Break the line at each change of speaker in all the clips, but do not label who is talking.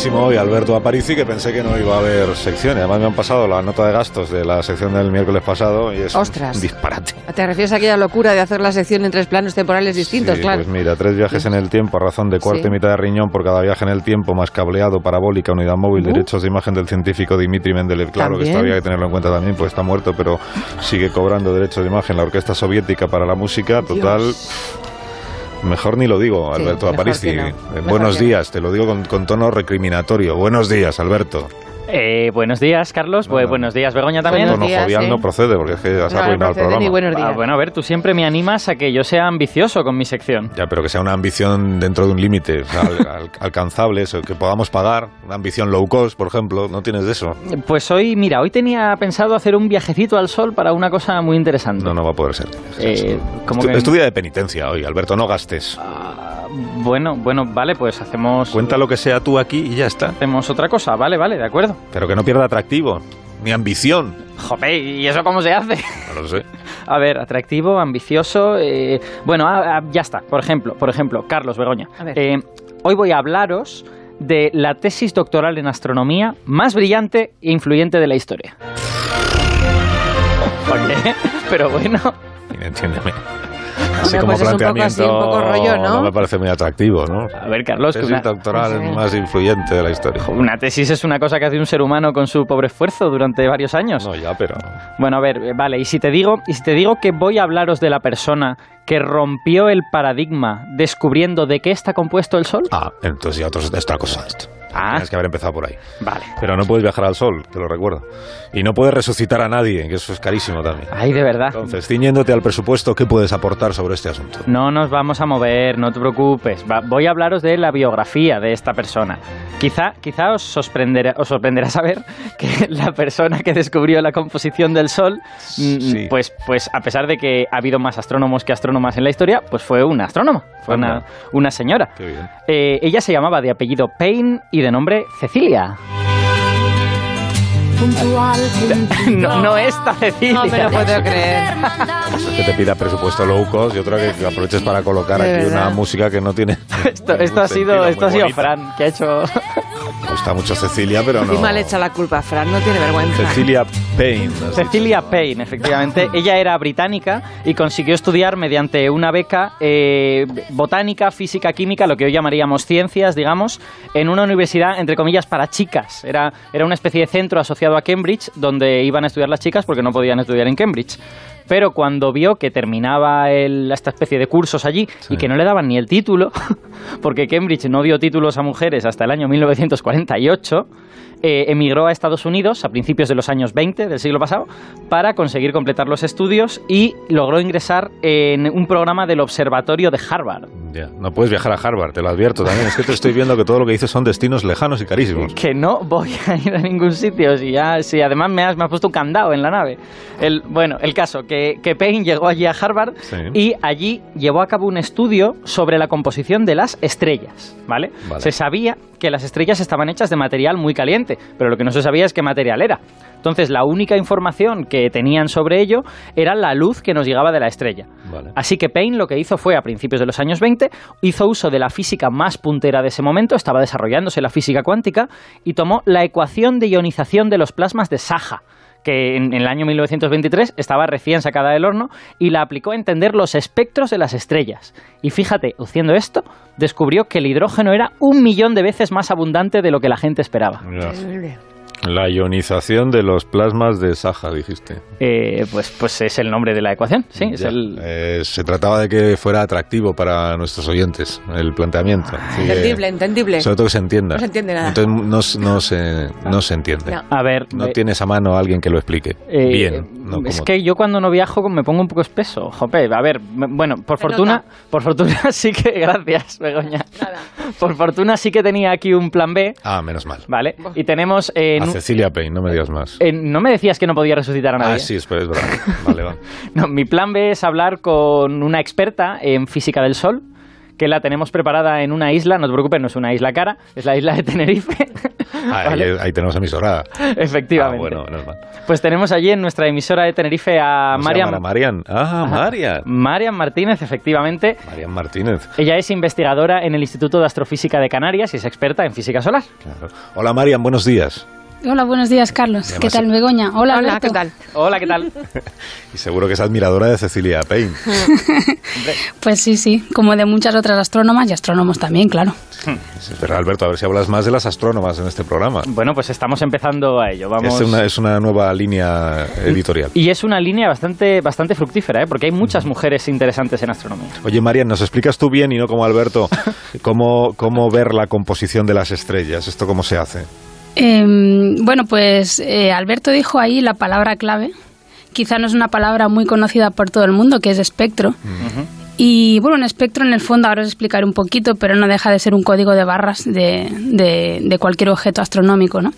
ocupadísimo hoy Alberto Aparici que pensé que no iba a haber sección. Además me han pasado la nota de gastos de la sección del miércoles pasado y es
Ostras.
un disparate.
¿Te refieres a aquella locura de hacer la sección en tres planos temporales distintos?
Sí,
claro.
Pues mira, tres viajes en el tiempo a razón de cuarto
Sí.
y mitad de riñón por cada viaje en el tiempo, más cableado, parabólica, unidad móvil,
Uh.
derechos de imagen del científico Dimitri Mendeleev. Claro que esto había que tenerlo en cuenta también, pues está muerto, pero sigue cobrando derechos de imagen la orquesta soviética para la música. Total, mejor ni lo digo,
Sí,
Alberto
mejor
Aparici.
no.
Eh, Buenos
no.
días, te lo digo con, con tono recriminatorio. Buenos días, Alberto.
Eh, buenos días, Carlos. Bu-
No, no.
buenos días, Begoña también.
Buenos
tono
días,
jovial
sí.
no procede porque es que has
No, no
arruinado el
ni
programa.
buenos días.
Ah, bueno, a ver, tú siempre me animas a que yo sea ambicioso con mi sección.
Ya, pero que sea una ambición dentro de un límite, o sea, al- al- alcanzable, eso, que podamos pagar. Una ambición low cost, por ejemplo, no tienes de eso.
Pues hoy, mira, hoy tenía pensado hacer un viajecito al sol para una cosa muy interesante.
No, no va a poder ser.
Eh, como
Estu-
que-
Es tu día de penitencia hoy, Alberto, no gastes.
Ah, bueno, bueno, vale, pues hacemos,
Cuenta lo que sea tú aquí y ya está.
hacemos otra cosa. Vale, vale, de acuerdo.
Pero que no pierda atractivo, ni ambición.
Jope, ¿y eso cómo se hace?
No lo sé.
A ver, atractivo, ambicioso. eh, bueno, ah, ah, ya está. Por ejemplo, por ejemplo, Carlos Begoña.
A ver.
Eh, hoy voy a hablaros de la tesis doctoral en astronomía más brillante e influyente de la historia. Oye, pero bueno,
Entiéndeme. Así
Hombre,
como
pues es un poco
planteamiento
así, un poco rollo, ¿no?
me parece muy atractivo, ¿no?
a ver, Carlos, que
Es
una,
doctoral
pues,
más influyente de la historia.
una tesis es una cosa que hace un ser humano con su pobre esfuerzo durante varios años.
No, ya, pero...
Bueno, a ver, eh, vale, y si te digo, y si te digo que voy a hablaros de la persona que rompió el paradigma descubriendo de qué está compuesto el Sol.
Ah, entonces ya otra cosa esto.
Ah.
Tienes que haber empezado por ahí.
Vale.
Pero no puedes viajar al sol, te lo recuerdo. Y no puedes resucitar a nadie, que eso es carísimo también.
Ay, de verdad.
Entonces, ciñéndote al presupuesto, ¿qué puedes aportar sobre este asunto?
No nos vamos a mover, no te preocupes. Va- voy a hablaros de la biografía de esta persona. Quizá, quizá os, sorprenderá, os sorprenderá saber que la persona que descubrió la composición del Sol, mm,
Sí.
pues, pues a pesar de que ha habido más astrónomos que astrónomas en la historia, pues fue una astrónoma, fue una, una señora.
Qué bien.
Eh, ella se llamaba de apellido Payne y de nombre Cecilia. No, no esta Cecilia.
No me lo puedo creer.
Que te pida presupuesto low cost y otra que aproveches para colocar aquí una música que no tiene.
Esto, esto ha sido, esto ha sido. Fran, que ha hecho...
Me gusta mucho Cecilia, pero no.
Y mal echa la culpa, Fran, no tiene vergüenza.
Cecilia Payne.
Cecilia
dicho.
Payne, efectivamente. Ella era británica y consiguió estudiar mediante una beca eh, botánica, física, química, lo que hoy llamaríamos ciencias, digamos, en una universidad, entre comillas, para chicas. Era, era una especie de centro asociado a Cambridge donde iban a estudiar las chicas porque no podían estudiar en Cambridge. Pero cuando vio que terminaba el- esta especie de cursos allí y que no le daban ni el título, porque Cambridge no dio títulos a mujeres hasta el año 1948, eh, emigró a Estados Unidos a principios de los años 20 del siglo pasado para conseguir completar los estudios y logró ingresar en un programa del Observatorio de Harvard.
Ya, no puedes viajar a Harvard, te lo advierto también. Es que te estoy viendo que todo lo que dices son destinos lejanos y carísimos.
Que no voy a ir a ningún sitio, si, ya, si además me has, me has puesto un candado en la nave. El, bueno, el caso, que, que Payne llegó allí a Harvard
Sí.
y allí llevó a cabo un estudio sobre la composición de las estrellas, ¿vale?
Vale.
Se sabía que las estrellas estaban hechas de material muy caliente, pero lo que no se sabía es qué material era. Entonces, la única información que tenían sobre ello era la luz que nos llegaba de la estrella.
Vale.
Así que Payne lo que hizo fue, a principios de los años 20, hizo uso de la física más puntera de ese momento, estaba desarrollándose la física cuántica, y tomó la ecuación de ionización de los plasmas de Saja que en, en el año 1923 estaba recién sacada del horno y la aplicó a entender los espectros de las estrellas. Y fíjate, haciendo esto, descubrió que el hidrógeno era un millón de veces más abundante de lo que la gente esperaba.
La ionización de los plasmas de Saja, dijiste.
Eh, pues, pues es el nombre de la ecuación, sí, es el...
Eh, se trataba de que fuera atractivo para nuestros oyentes el planteamiento. Que-
Entendible, entendible.
Sobre todo que se entienda.
No se entiende nada.
Entonces no, no se, no se entiende.
No.
A ver,
No
eh,
tienes a mano a alguien que lo explique.
Eh,
Bien. no
es
como-
que yo cuando no viajo me pongo un poco espeso, jope. A ver, bueno, por
Se
fortuna,
nota.
por fortuna sí que, gracias, Begoña.
Nada.
Por fortuna sí que tenía aquí un plan B,
Ah, menos mal.
¿vale? Y tenemos en,
A Cecilia Payne, no me digas más.
no me decías que no podía resucitar a nadie.
Ah, sí, espera, es verdad. Vale, vale.
No, mi plan B es hablar con una experta en física del Sol que la tenemos preparada en una isla, no te preocupes, no es una isla cara, es la isla de Tenerife.
Ah, ahí, tenemos emisora.
Efectivamente.
Ah, bueno,
Pues tenemos allí en nuestra emisora de Tenerife a Marian.
Marian. Ah, Marian.
Marian Martínez, efectivamente.
Marian Martínez.
Ella es investigadora en el Instituto de Astrofísica de Canarias y es experta en física solar.
Hola Marian, buenos días.
Hola, buenos días, Carlos. ¿Qué tal, Begoña? Hola,
Hola, ¿qué tal?
Hola, ¿qué tal?
y seguro que es admiradora de Cecilia Payne.
pues sí, sí, como de muchas otras astrónomas y astrónomos también, claro.
Pero Alberto, a ver si hablas más de las astrónomas en este programa.
Bueno, pues estamos empezando a ello. Vamos...
Es, una, es una nueva línea editorial.
Y es una línea bastante, bastante fructífera, ¿eh? porque hay muchas mujeres interesantes en astronomía.
Oye, Marian, ¿nos explicas tú bien y no como Alberto cómo, cómo ver la composición de las estrellas? ¿Esto cómo se hace?
Em, bueno, pues eh, Alberto dijo ahí la palabra clave. Quizá no es una palabra muy conocida por todo el mundo, que es espectro. Y bueno, un espectro en el fondo, ahora os explicaré un poquito, pero no deja de ser un código de barras de, cualquier objeto astronómico, ¿no?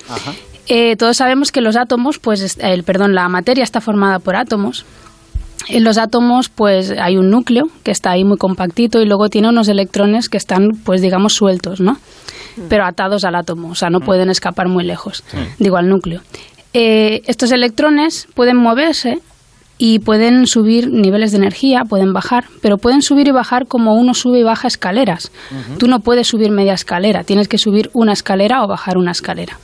Eh, todos sabemos que los átomos, pues, el, perdón, la materia está formada por átomos. En los átomos, pues, hay un núcleo que está ahí muy compactito y luego tiene unos electrones que están, pues, digamos, sueltos, ¿no? pero atados al átomo, o sea, no mm. pueden escapar muy lejos, digo, al núcleo. Eh, estos electrones pueden moverse y pueden subir niveles de energía, pueden bajar, pero pueden subir y bajar como uno sube y baja escaleras. Tú no puedes subir media escalera, tienes que subir una escalera o bajar una escalera.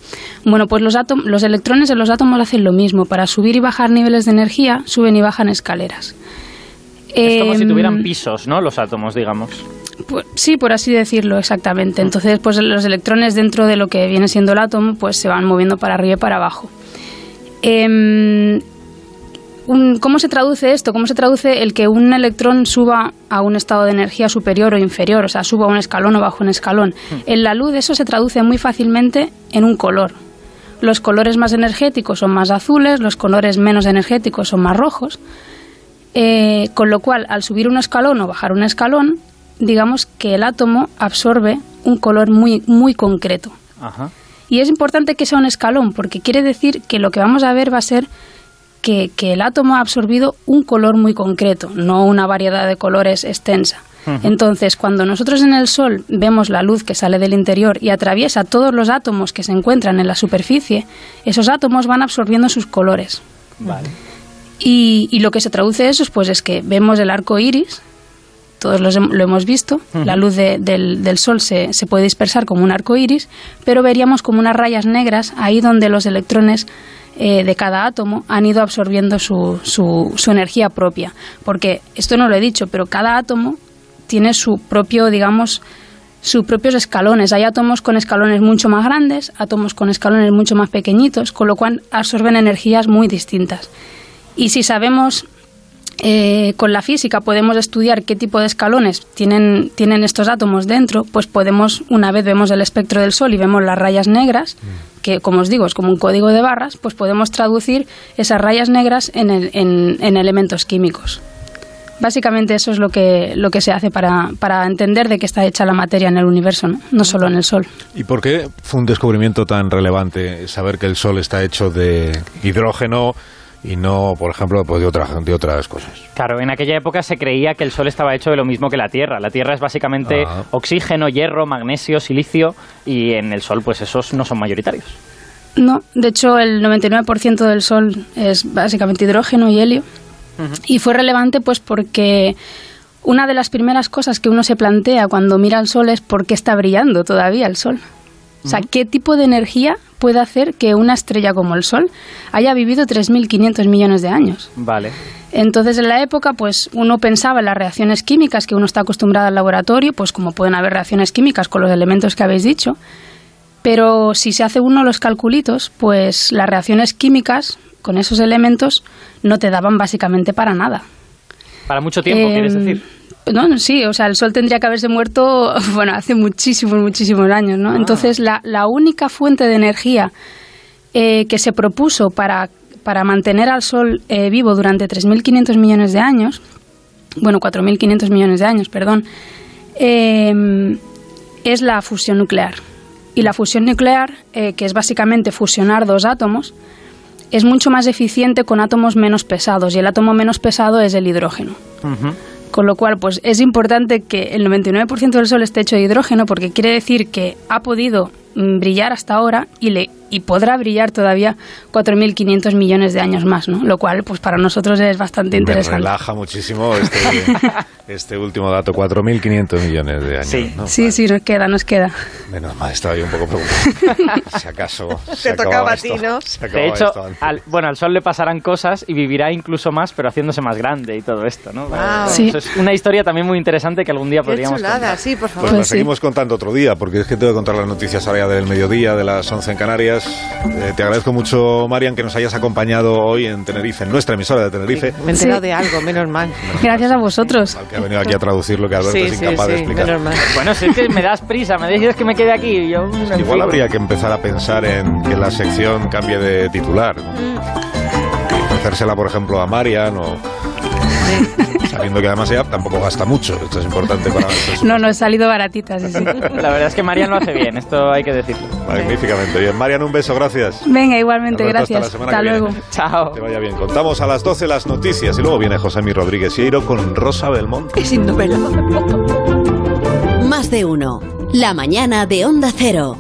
Bueno, pues los, los electrones de los átomos hacen lo mismo. Para subir y bajar niveles de energía, suben y bajan escaleras.
Es como si tuvieran em, pisos, ¿no? Los átomos, digamos.
Pues, sí, por así decirlo, exactamente. Entonces, pues los electrones dentro de lo que viene siendo el átomo, pues se van moviendo para arriba y para abajo. ¿Cómo se traduce esto? ¿Cómo se traduce el que un electrón suba a un estado de energía superior o inferior? O sea, suba un escalón o bajo un escalón. Hmm. En la luz eso se traduce muy fácilmente en un color. Los colores más energéticos son más azules, los colores menos energéticos son más rojos. Eh, con lo cual, al subir un escalón o bajar un escalón, digamos que el átomo absorbe un color muy, muy concreto. Y es importante que sea un escalón, porque quiere decir que lo que vamos a ver va a ser que, el átomo ha absorbido un color muy concreto, no una variedad de colores extensa. Entonces, cuando nosotros en el Sol vemos la luz que sale del interior y atraviesa todos los átomos que se encuentran en la superficie, esos átomos van absorbiendo sus colores. Y, y, lo que se traduce eso pues, es que vemos el arco iris, todos lo hemos visto, la luz del, sol se, se, puede dispersar como un arco iris, pero veríamos como unas rayas negras ahí donde los electrones eh, de cada átomo han ido absorbiendo su, su, su, energía propia. Porque esto no lo he dicho, pero cada átomo tiene su propio, digamos, sus propios escalones. Hay átomos con escalones mucho más grandes, átomos con escalones mucho más pequeñitos, con lo cual absorben energías muy distintas. Y si sabemos eh, con la física podemos estudiar qué tipo de escalones tienen, tienen estos átomos dentro, pues podemos, una vez vemos el espectro del Sol y vemos las rayas negras, mm. que como os digo es como un código de barras, pues podemos traducir esas rayas negras en, en, elementos químicos. Básicamente eso es lo que, lo que se hace para, para, entender de qué está hecha la materia en el universo, ¿no? no solo en el Sol.
¿Y por qué fue un descubrimiento tan relevante saber que el Sol está hecho de hidrógeno, y no, por ejemplo, pues de, otras de otras cosas.
Claro, en aquella época se creía que el Sol estaba hecho de lo mismo que la Tierra. La Tierra es básicamente ah. oxígeno, hierro, magnesio, silicio y en el Sol pues esos no son mayoritarios.
No, de hecho el 99% del Sol es básicamente hidrógeno y helio. Y fue relevante pues porque una de las primeras cosas que uno se plantea cuando mira al Sol es por qué está brillando todavía el Sol. O sea, ¿qué tipo de energía puede hacer que una estrella como el Sol haya vivido 3.500 millones de años?
Vale.
Entonces, en la época, pues uno pensaba en las reacciones químicas que uno está acostumbrado al laboratorio, pues como pueden haber reacciones químicas con los elementos que habéis dicho, pero si se hace uno los calculitos, pues las reacciones químicas con esos elementos no te daban básicamente para nada.
Para mucho tiempo, quieres em, decir.
No, sí, o sea, el Sol tendría que haberse muerto, bueno, hace muchísimos, muchísimos años, ¿no? Ah. Entonces, la, la, única fuente de energía eh, que se propuso para, para mantener al Sol eh, vivo durante 3.500 millones de años, bueno, 4.500 millones de años, perdón, em, es la fusión nuclear. Y la fusión nuclear, eh, que es básicamente fusionar dos átomos, es mucho más eficiente con átomos menos pesados, y el átomo menos pesado es el hidrógeno. Con lo cual, pues es importante que el 99% del Sol esté hecho de hidrógeno porque quiere decir que ha podido mm, brillar hasta ahora y le y podrá brillar todavía 4.500 millones de años más, ¿no? Lo cual, pues para nosotros es bastante interesante.
Me relaja muchísimo este, este último dato, 4.500 millones de años.
Sí,
¿no?
sí, sí, nos queda, nos queda.
Menos mal, estaba yo un poco preocupado. si acaso se
Te tocaba
acababa
a ti,
esto,
¿no?
se
De hecho, al, bueno, al Sol le pasarán cosas y vivirá incluso más, pero haciéndose más grande y todo esto, ¿no?
Guau.
Sí.
Eso es una historia también muy interesante que algún día
Qué
podríamos
chulada,
contar.
sí, por favor.
Pues,
Pues
la
sí.
seguimos contando otro día, porque es que tengo que contar las noticias ahora ya del mediodía, de las 11 en Canarias. Eh, te agradezco mucho, Marian, que nos hayas acompañado hoy en Tenerife, en nuestra emisora de Tenerife.
Me he enterado
Sí.
de algo, menos mal.
Gracias a vosotros.
Al que ha venido aquí a traducir lo que Alberto
Sí,
es
sí,
incapaz de explicar.
menos mal.
Bueno, si es que me das prisa, me dices que me quede aquí y yo...
Igual
fin.
habría que empezar a pensar en que la sección cambie de titular. ¿no?
Mm.
Por ejemplo, a Marian o sabiendo que además ella tampoco gasta mucho. Esto es importante para nosotros.
No, no, he salido baratita, sí, sí.
La verdad es que Marian lo hace bien, esto hay que decirlo.
Magníficamente bien. Marian, un beso, gracias.
Venga, igualmente,
Alberto, hasta la
gracias.
semana
Hasta
que viene.
luego.
Chao.
Que vaya bien. Contamos a las 12 las noticias y luego viene José Mi Rodríguez Hierro con Rosa Belmonte.
Es sin novela.
Más de uno. La mañana de Onda Cero.